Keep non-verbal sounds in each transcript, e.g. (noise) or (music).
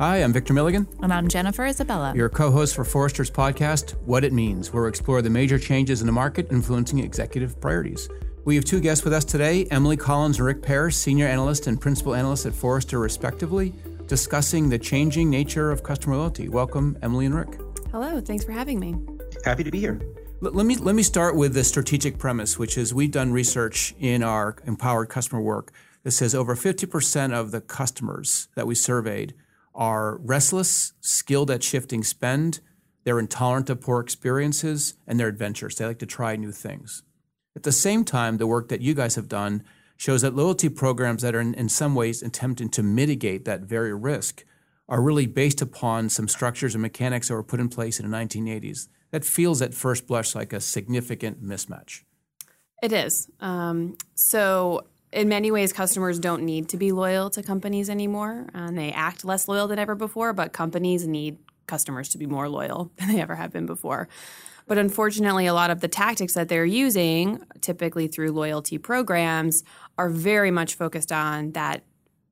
Hi, I'm Victor Milligan. And I'm Jennifer Isabella. Your co host for Forrester's podcast, What It Means, where we explore the major changes in the market influencing executive priorities. We have two guests with us today Emily Collins and Rick Parrish, senior analyst and principal analyst at Forrester, respectively, discussing the changing nature of customer loyalty. Welcome, Emily and Rick. Hello, thanks for having me. Happy to be here. Let me let me start with the strategic premise, which is we've done research in our empowered customer work that says over 50% of the customers that we surveyed are restless, skilled at shifting spend, they're intolerant of poor experiences, and they're adventurous. They like to try new things. At the same time, the work that you guys have done shows that loyalty programs that are in, in some ways attempting to mitigate that very risk are really based upon some structures and mechanics that were put in place in the 1980s. That feels at first blush like a significant mismatch. It is. Um, so in many ways, customers don't need to be loyal to companies anymore, and they act less loyal than ever before. But companies need customers to be more loyal (laughs) than they ever have been before. But unfortunately, a lot of the tactics that they're using, typically through loyalty programs, are very much focused on that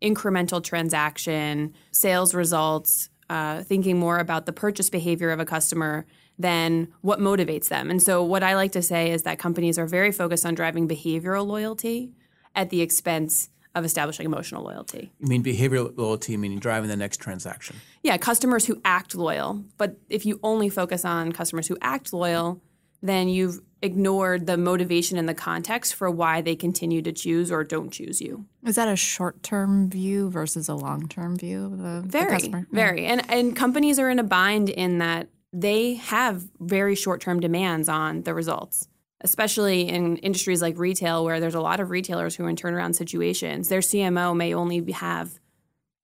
incremental transaction, sales results, uh, thinking more about the purchase behavior of a customer than what motivates them. And so, what I like to say is that companies are very focused on driving behavioral loyalty at the expense of establishing emotional loyalty. You mean behavioral loyalty, meaning driving the next transaction? Yeah, customers who act loyal. But if you only focus on customers who act loyal, then you've ignored the motivation and the context for why they continue to choose or don't choose you. Is that a short-term view versus a long-term view of the, very, the customer? Very, and and companies are in a bind in that they have very short-term demands on the results especially in industries like retail where there's a lot of retailers who are in turnaround situations. Their cmo may only have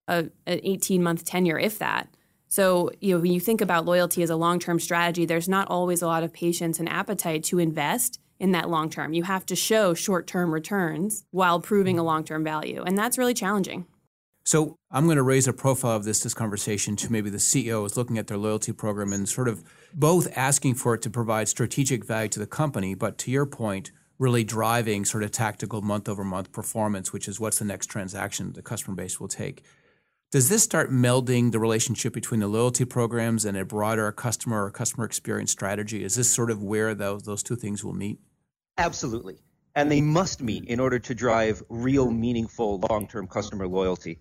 a, an 18 month tenure if that. So you know when you think about loyalty as a long-term strategy there's not always a lot of patience and appetite to invest in that long term. You have to show short-term returns while proving a long-term value and that's really challenging so I'm going to raise a profile of this this conversation to maybe the CEOs looking at their loyalty program and sort of both asking for it to provide strategic value to the company, but to your point, really driving sort of tactical month over month performance, which is what's the next transaction the customer base will take. Does this start melding the relationship between the loyalty programs and a broader customer or customer experience strategy? Is this sort of where those, those two things will meet? Absolutely. And they must meet in order to drive real, meaningful, long term customer loyalty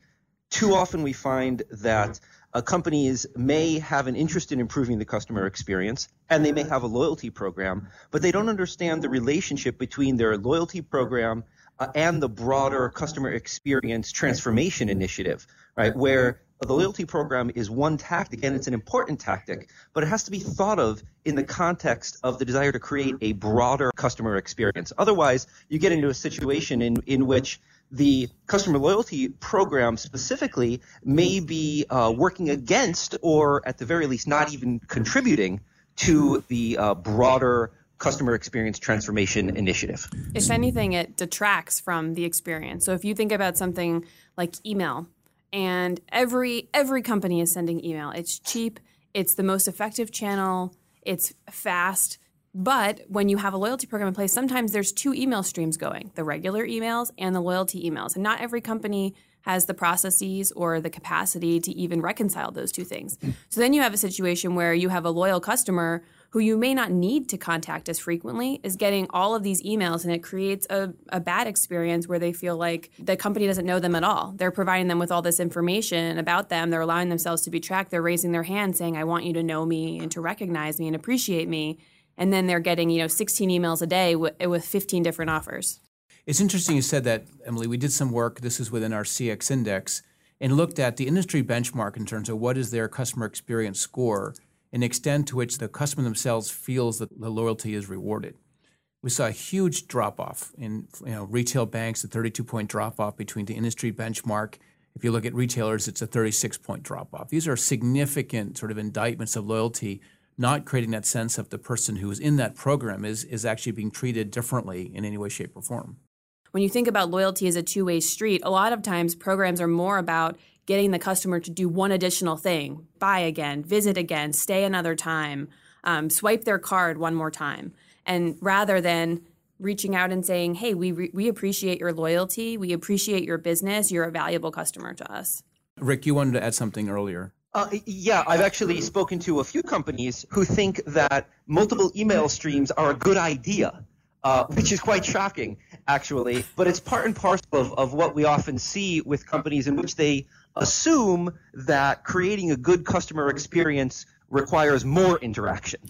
too often we find that uh, companies may have an interest in improving the customer experience and they may have a loyalty program, but they don't understand the relationship between their loyalty program uh, and the broader customer experience transformation initiative, right? Where the loyalty program is one tactic and it's an important tactic, but it has to be thought of in the context of the desire to create a broader customer experience. Otherwise, you get into a situation in, in which the customer loyalty program specifically may be uh, working against or at the very least not even contributing to the uh, broader customer experience transformation initiative. If anything, it detracts from the experience. So if you think about something like email, and every every company is sending email. It's cheap, it's the most effective channel, it's fast, but when you have a loyalty program in place, sometimes there's two email streams going the regular emails and the loyalty emails. And not every company has the processes or the capacity to even reconcile those two things. So then you have a situation where you have a loyal customer who you may not need to contact as frequently is getting all of these emails and it creates a, a bad experience where they feel like the company doesn't know them at all. They're providing them with all this information about them. They're allowing themselves to be tracked. They're raising their hand saying, I want you to know me and to recognize me and appreciate me and then they're getting you know 16 emails a day with, with 15 different offers it's interesting you said that emily we did some work this is within our cx index and looked at the industry benchmark in terms of what is their customer experience score and the extent to which the customer themselves feels that the loyalty is rewarded we saw a huge drop off in you know, retail banks, a 32 point drop off between the industry benchmark. If you look at retailers, it's a 36 point drop off. These are significant sort of indictments of loyalty not creating that sense of the person who is in that program is, is actually being treated differently in any way, shape, or form. When you think about loyalty as a two way street, a lot of times programs are more about getting the customer to do one additional thing buy again, visit again, stay another time, um, swipe their card one more time. And rather than reaching out and saying, hey, we, re- we appreciate your loyalty, we appreciate your business, you're a valuable customer to us. Rick, you wanted to add something earlier. Uh, yeah, I've actually spoken to a few companies who think that multiple email streams are a good idea, uh, which is quite shocking, actually. But it's part and parcel of, of what we often see with companies in which they assume that creating a good customer experience requires more interaction.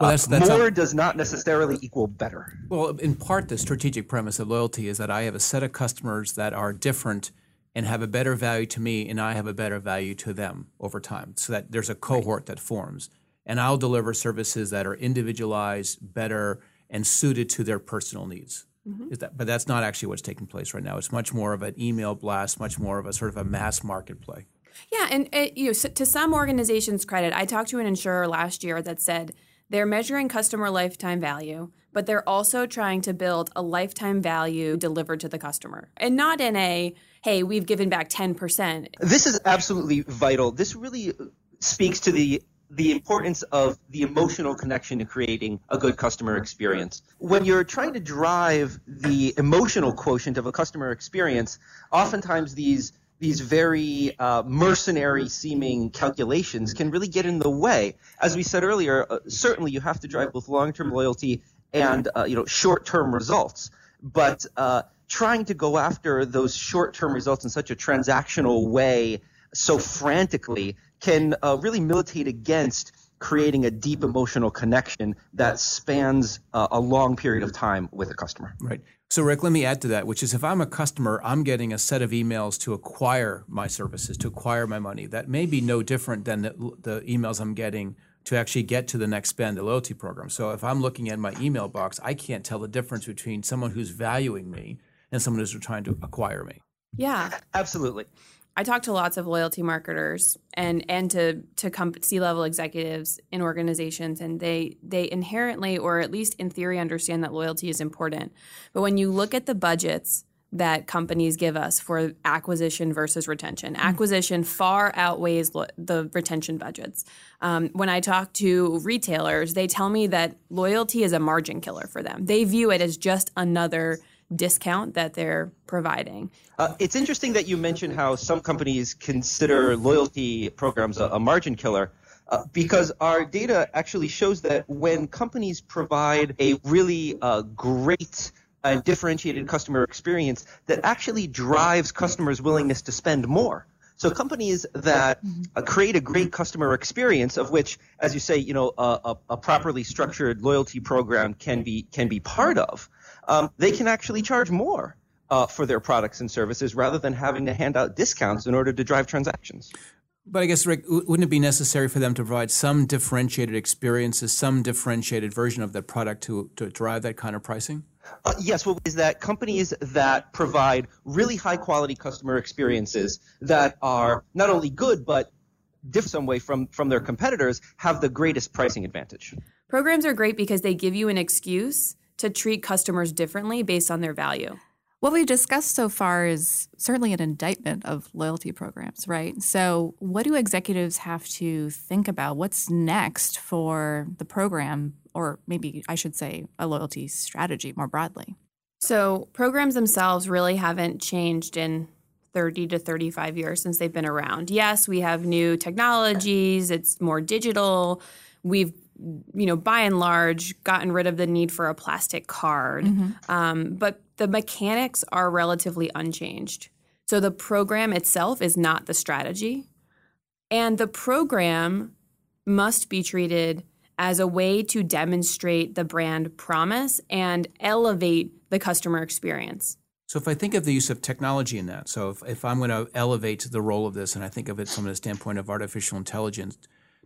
Well, that's, that's uh, more does not necessarily equal better. Well, in part, the strategic premise of loyalty is that I have a set of customers that are different and have a better value to me, and I have a better value to them over time. So that there's a cohort that forms. And I'll deliver services that are individualized, better, and suited to their personal needs. Mm-hmm. That, but that's not actually what's taking place right now. It's much more of an email blast, much more of a sort of a mass market play. Yeah, and uh, you know, so to some organizations' credit, I talked to an insurer last year that said they're measuring customer lifetime value, but they're also trying to build a lifetime value delivered to the customer, and not in a hey, we've given back 10%. This is absolutely vital. This really speaks to the the importance of the emotional connection to creating a good customer experience. When you're trying to drive the emotional quotient of a customer experience, oftentimes these these very uh, mercenary seeming calculations can really get in the way. As we said earlier, uh, certainly you have to drive both long term loyalty and uh, you know short term results. But uh, trying to go after those short term results in such a transactional way so frantically can uh, really militate against creating a deep emotional connection that spans uh, a long period of time with a customer. Right. So, Rick, let me add to that, which is if I'm a customer, I'm getting a set of emails to acquire my services, to acquire my money. That may be no different than the, the emails I'm getting to actually get to the next spend, the loyalty program. So, if I'm looking at my email box, I can't tell the difference between someone who's valuing me and someone who's trying to acquire me. Yeah. Absolutely. I talk to lots of loyalty marketers and and to to comp- C-level executives in organizations and they they inherently or at least in theory understand that loyalty is important. But when you look at the budgets that companies give us for acquisition versus retention. Mm-hmm. Acquisition far outweighs lo- the retention budgets. Um, when I talk to retailers, they tell me that loyalty is a margin killer for them. They view it as just another discount that they're providing. Uh, it's interesting that you mentioned how some companies consider loyalty programs a, a margin killer. Uh, because our data actually shows that when companies provide a really uh, great and differentiated customer experience, that actually drives customers' willingness to spend more. So companies that uh, create a great customer experience, of which, as you say, you know, a, a properly structured loyalty program can be can be part of, um, they can actually charge more uh, for their products and services rather than having to hand out discounts in order to drive transactions. But I guess, Rick, wouldn't it be necessary for them to provide some differentiated experiences, some differentiated version of that product to, to drive that kind of pricing? Uh, yes, well, is that companies that provide really high quality customer experiences that are not only good but differ some way from, from their competitors have the greatest pricing advantage. Programs are great because they give you an excuse to treat customers differently based on their value. What we've discussed so far is certainly an indictment of loyalty programs, right? So, what do executives have to think about? What's next for the program, or maybe I should say a loyalty strategy more broadly? So, programs themselves really haven't changed in 30 to 35 years since they've been around. Yes, we have new technologies, it's more digital. We've you know, by and large, gotten rid of the need for a plastic card. Mm-hmm. Um, but the mechanics are relatively unchanged. So the program itself is not the strategy. And the program must be treated as a way to demonstrate the brand promise and elevate the customer experience. So, if I think of the use of technology in that, so if, if I'm going to elevate the role of this and I think of it from the standpoint of artificial intelligence,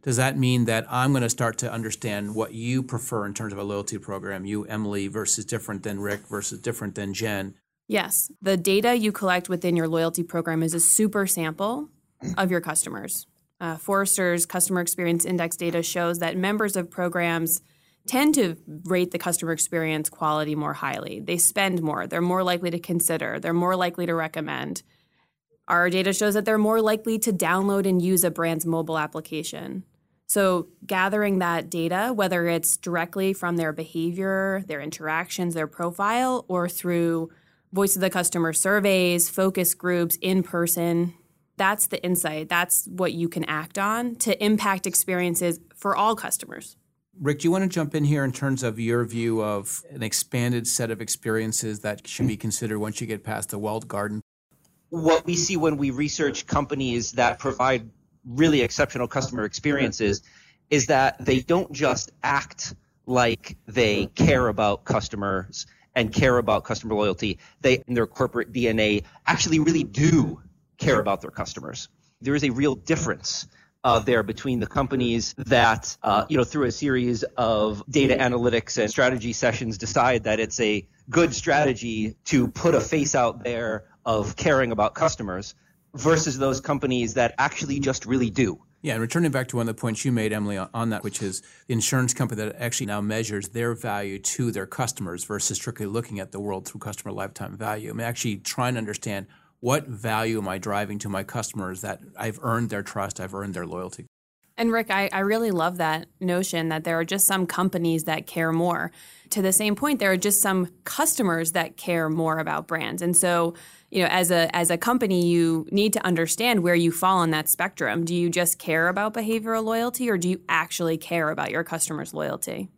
does that mean that I'm going to start to understand what you prefer in terms of a loyalty program, you, Emily, versus different than Rick versus different than Jen? Yes. The data you collect within your loyalty program is a super sample of your customers. Uh, Forrester's Customer Experience Index data shows that members of programs tend to rate the customer experience quality more highly. They spend more, they're more likely to consider, they're more likely to recommend. Our data shows that they're more likely to download and use a brand's mobile application. So, gathering that data, whether it's directly from their behavior, their interactions, their profile, or through voice of the customer surveys, focus groups, in person That's the insight. That's what you can act on to impact experiences for all customers. Rick, do you want to jump in here in terms of your view of an expanded set of experiences that should be considered once you get past the walled garden? What we see when we research companies that provide really exceptional customer experiences is that they don't just act like they care about customers and care about customer loyalty. They, in their corporate DNA, actually really do care about their customers. There is a real difference uh, there between the companies that, uh, you know, through a series of data analytics and strategy sessions decide that it's a good strategy to put a face out there of caring about customers versus those companies that actually just really do. Yeah, and returning back to one of the points you made, Emily, on that, which is the insurance company that actually now measures their value to their customers versus strictly looking at the world through customer lifetime value. I mean, actually trying to understand what value am I driving to my customers that I've earned their trust, I've earned their loyalty. And Rick, I, I really love that notion that there are just some companies that care more. To the same point, there are just some customers that care more about brands. And so, you know, as a as a company, you need to understand where you fall on that spectrum. Do you just care about behavioral loyalty or do you actually care about your customers' loyalty?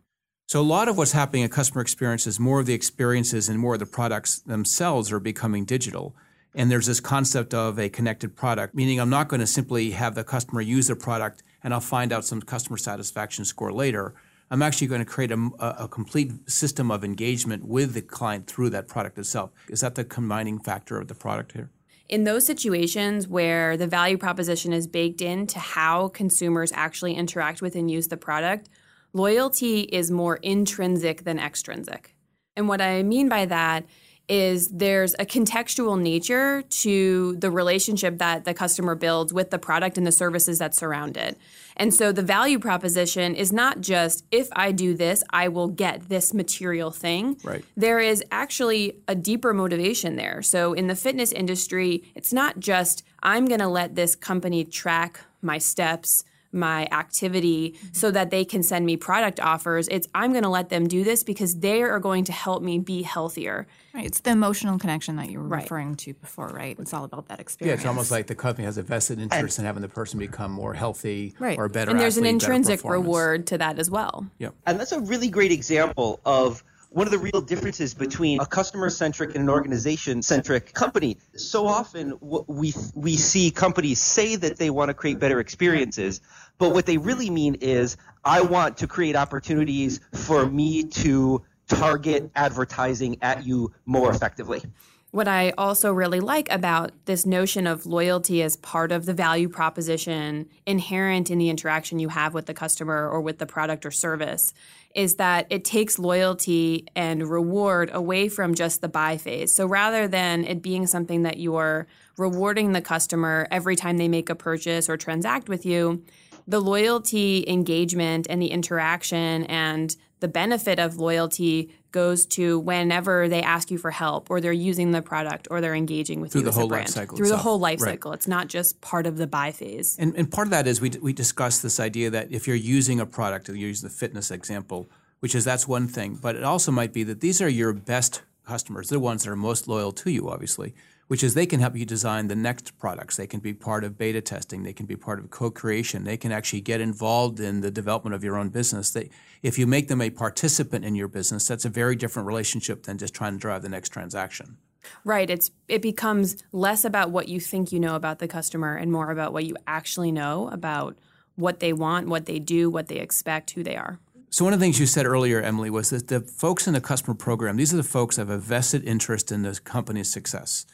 So a lot of what's happening in customer experience is more of the experiences and more of the products themselves are becoming digital. And there's this concept of a connected product, meaning I'm not going to simply have the customer use the product and I'll find out some customer satisfaction score later. I'm actually going to create a, a, complete system of engagement with the client through that product itself. Is that the combining factor of the product here? In those situations where the value proposition is baked into how consumers actually interact with and use the product, loyalty is more intrinsic than extrinsic. And what I mean by that is there's a contextual nature to the relationship that the customer builds with the product and the services that surround it. And so the value proposition is not just if I do this, I will get this material thing. Right. There is actually a deeper motivation there. So in the fitness industry, it's not just I'm going to let this company track my steps my activity mm-hmm. so that they can send me product offers. It's I'm going to let them do this because they are going to help me be healthier. Right. It's the emotional connection that you were right. referring to before, right? It's all about that experience. Yeah, it's almost like the company has a vested interest and, in having the person become more healthy right. or better. And there's athlete, an intrinsic reward to that as well. Yep. And that's a really great example of one of the real differences between a customer centric and an organization centric company. So often we we see companies say that they want to create better experiences, but what they really mean is I want to create opportunities for me to target advertising at you more effectively. What I also really like about this notion of loyalty as part of the value proposition inherent in the interaction you have with the customer or with the product or service is that it takes loyalty and reward away from just the buy phase. So rather than it being something that you're rewarding the customer every time they make a purchase or transact with you, the loyalty engagement and the interaction and the benefit of loyalty goes to whenever they ask you for help or they're using the product or they're engaging with through you the as whole a brand. life cycle through itself. the whole life right. cycle. It's not just part of the buy phase. And, and part of that is we, we discussed this idea that if you're using a product, you use the fitness example, which is that's one thing, but it also might be that these are your best customers. They're the ones that are most loyal to you, obviously which is they can help you design the next products. They can be part of beta testing. They can be part of co-creation. They can actually get involved in the development of your own business. They, if you make them a participant in your business, that's a very different relationship than just trying to drive the next transaction. Right. It's it becomes less about what you think you know about the customer and more about what you actually know about what they want, what they do, what they expect, who they are. So one of the things you said earlier, Emily, was that the folks in the customer program, these are the folks that have a vested interest in the company's success.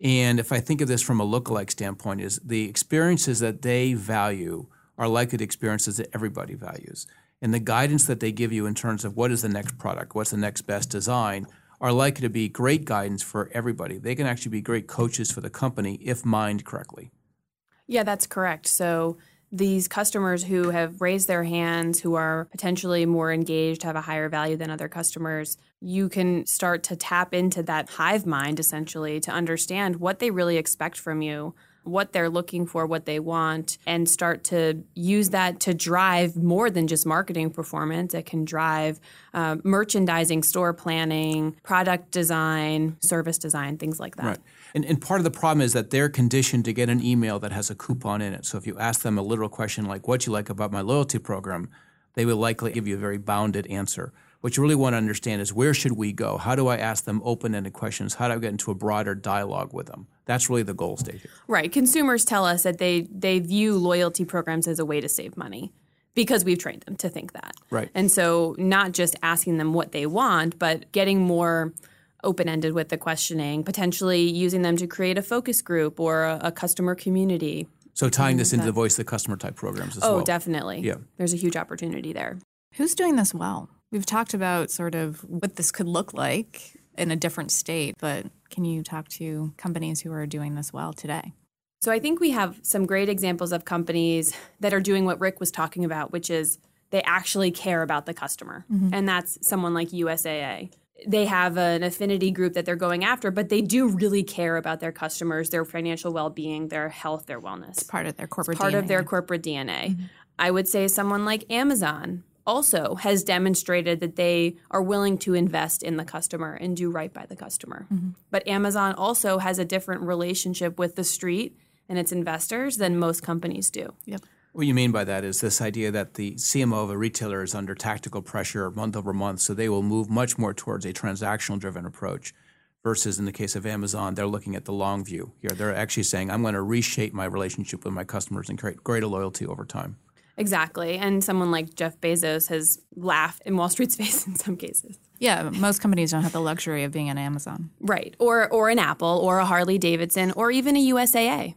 And if I think of this from a lookalike standpoint, is the experiences that they value are likely the experiences that everybody values. And the guidance that they give you in terms of what is the next product, what's the next best design, are likely to be great guidance for everybody. They can actually be great coaches for the company if mined correctly. Yeah, that's correct. So these customers who have raised their hands, who are potentially more engaged, have a higher value than other customers, you can start to tap into that hive mind essentially to understand what they really expect from you, what they're looking for, what they want, and start to use that to drive more than just marketing performance. It can drive uh, merchandising, store planning, product design, service design, things like that. Right. And, and part of the problem is that they're conditioned to get an email that has a coupon in it. So if you ask them a literal question like, what you like about my loyalty program, they will likely give you a very bounded answer. What you really want to understand is where should we go? How do I ask them open-ended questions? How do I get into a broader dialogue with them? That's really the goal state here. Right. Consumers tell us that they they view loyalty programs as a way to save money because we've trained them to think that. Right. And so not just asking them what they want, but getting more open-ended with the questioning, potentially using them to create a focus group or a, a customer community. So tying this mm-hmm. into the voice of the customer type programs as Oh, well. Oh, definitely. Yeah. There's a huge opportunity there. Who's doing this well? We've talked about sort of what this could look like in a different state, but can you talk to companies who are doing this well today? So I think we have some great examples of companies that are doing what Rick was talking about, which is they actually care about the customer. Mm-hmm. And that's someone like USAA. They have an affinity group that they're going after, but they do really care about their customers, their financial well-being, their health, their wellness. Part of their corporate part of DNA. their corporate DNA. Mm-hmm. I would say someone like Amazon also has demonstrated that they are willing to invest in the customer and do right by the customer. Mm-hmm. But Amazon also has a different relationship with the street and its investors than most companies do. Yep. What you mean by that is this idea that the CMO of a retailer is under tactical pressure month over month, so they will move much more towards a transactional driven approach. Versus in the case of Amazon, they're looking at the long view. Here, they're actually saying, I'm going to reshape my relationship with my customers and create greater loyalty over time. Exactly. And someone like Jeff Bezos has laughed in Wall Street's (laughs) face in some cases. Yeah, most companies don't have the luxury of being an Amazon. Right. Or or an Apple or a Harley Davidson or even a USAA.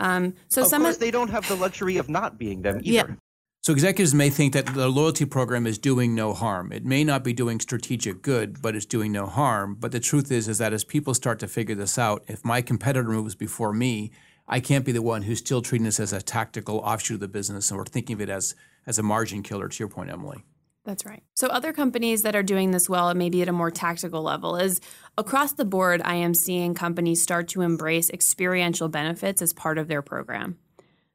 Um, so Of some course, of they don't have the luxury of not being them either. Yeah. So executives may think that the loyalty program is doing no harm. It may not be doing strategic good, but it's doing no harm. But the truth is, is that as people start to figure this out, if my competitor moves before me, I can't be the one who's still treating this as a tactical offshoot of the business, and we're thinking of it as as a margin killer. To your point, Emily. That's right. So other companies that are doing this well, maybe at a more tactical level, is across the board. I am seeing companies start to embrace experiential benefits as part of their program.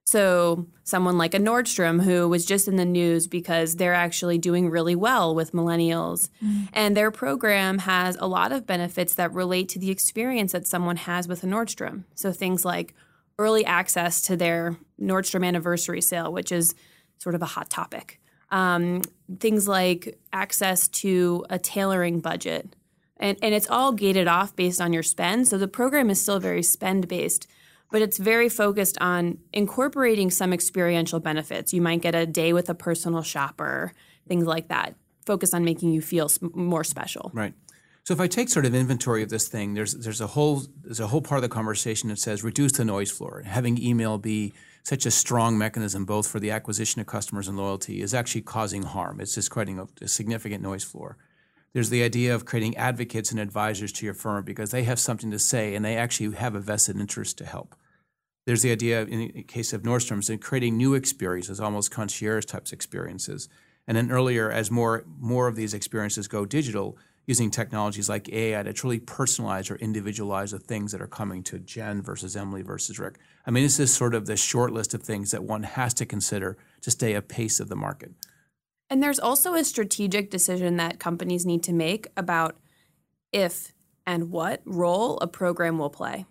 So someone like a Nordstrom who was just in the news because they're actually doing really well with millennials, mm-hmm. and their program has a lot of benefits that relate to the experience that someone has with a Nordstrom. So things like early access to their Nordstrom anniversary sale, which is sort of a hot topic um, things like access to a tailoring budget. And, and it's all gated off based on your spend. So the program is still very spend based, but it's very focused on incorporating some experiential benefits. You might get a day with a personal shopper, things like that. Focus on making you feel more special. Right. So if I take sort of inventory of this thing, there's there's a whole there's a whole part of the conversation that says reduce the noise floor. Having email be such a strong mechanism both for the acquisition of customers and loyalty is actually causing harm. It's just creating a, a significant noise floor. There's the idea of creating advocates and advisors to your firm because they have something to say and they actually have a vested interest to help. There's the idea, in the case of Nordstrom's, in creating new experiences, almost concierge types experiences. And then earlier, as more more of these experiences go digital, using technologies like AI to truly personalize or individualize the things that are coming to Jen versus Emily versus Rick. I mean, this is sort of the short list of things that one has to consider to stay apace of the market. And there's also a strategic decision that companies need to make about if and what role a program will play.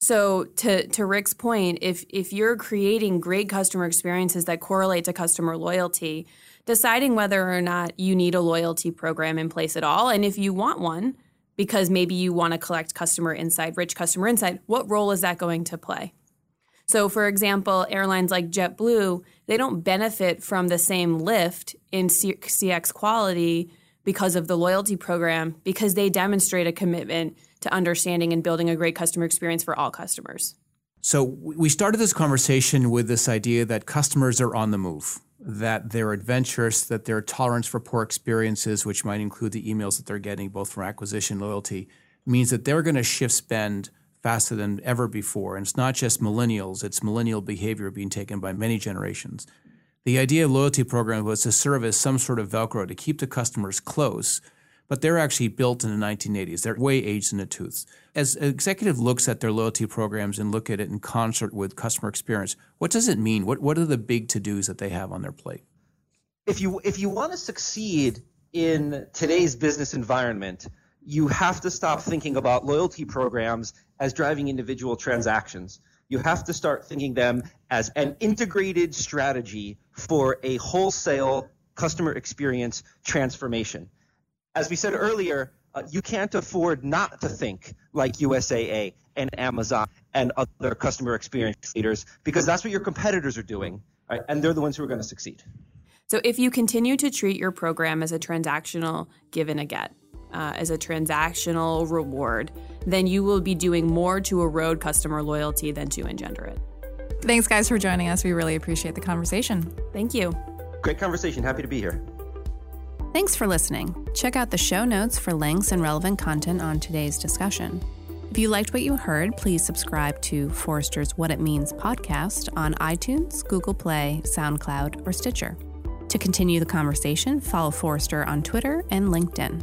So to to Rick's point, if if you're creating great customer experiences that correlate to customer loyalty, deciding whether or not you need a loyalty program in place at all and if you want one because maybe you want to collect customer insight, rich customer insight, what role is that going to play? So, for example, airlines like JetBlue, they don't benefit from the same lift in CX quality because of the loyalty program because they demonstrate a commitment to understanding and building a great customer experience for all customers. So we started this conversation with this idea that customers are on the move, that they're adventurous, that their tolerance for poor experiences, which might include the emails that they're getting both from acquisition loyalty, means that they're going to shift spend faster than ever before. And it's not just millennials, it's millennial behavior being taken by many generations. The idea of loyalty program was to serve as some sort of Velcro to keep the customers close, but they're actually built in the 1980s. They're way aged in the tooth. As an executive looks at their loyalty programs and look at it in concert with customer experience, what does it mean? What, what are the big to-dos that they have on their plate? if you if you want to succeed in today's business environment, you have to stop thinking about loyalty programs as driving individual transactions. You have to start thinking them as an integrated strategy for a wholesale customer experience transformation. As we said earlier, uh, you can't afford not to think like USAA and Amazon and other customer experience leaders because that's what your competitors are doing, right? and they're the ones who are going to succeed. So if you continue to treat your program as a transactional give and a get, uh, as a transactional reward, then you will be doing more to erode customer loyalty than to engender it. Thanks, guys, for joining us. We really appreciate the conversation. Thank you. Great conversation. Happy to be here. Thanks for listening. Check out the show notes for links and relevant content on today's discussion. If you liked what you heard, please subscribe to Forrester's What It Means podcast on iTunes, Google Play, SoundCloud, or Stitcher. To continue the conversation, follow Forrester on Twitter and LinkedIn.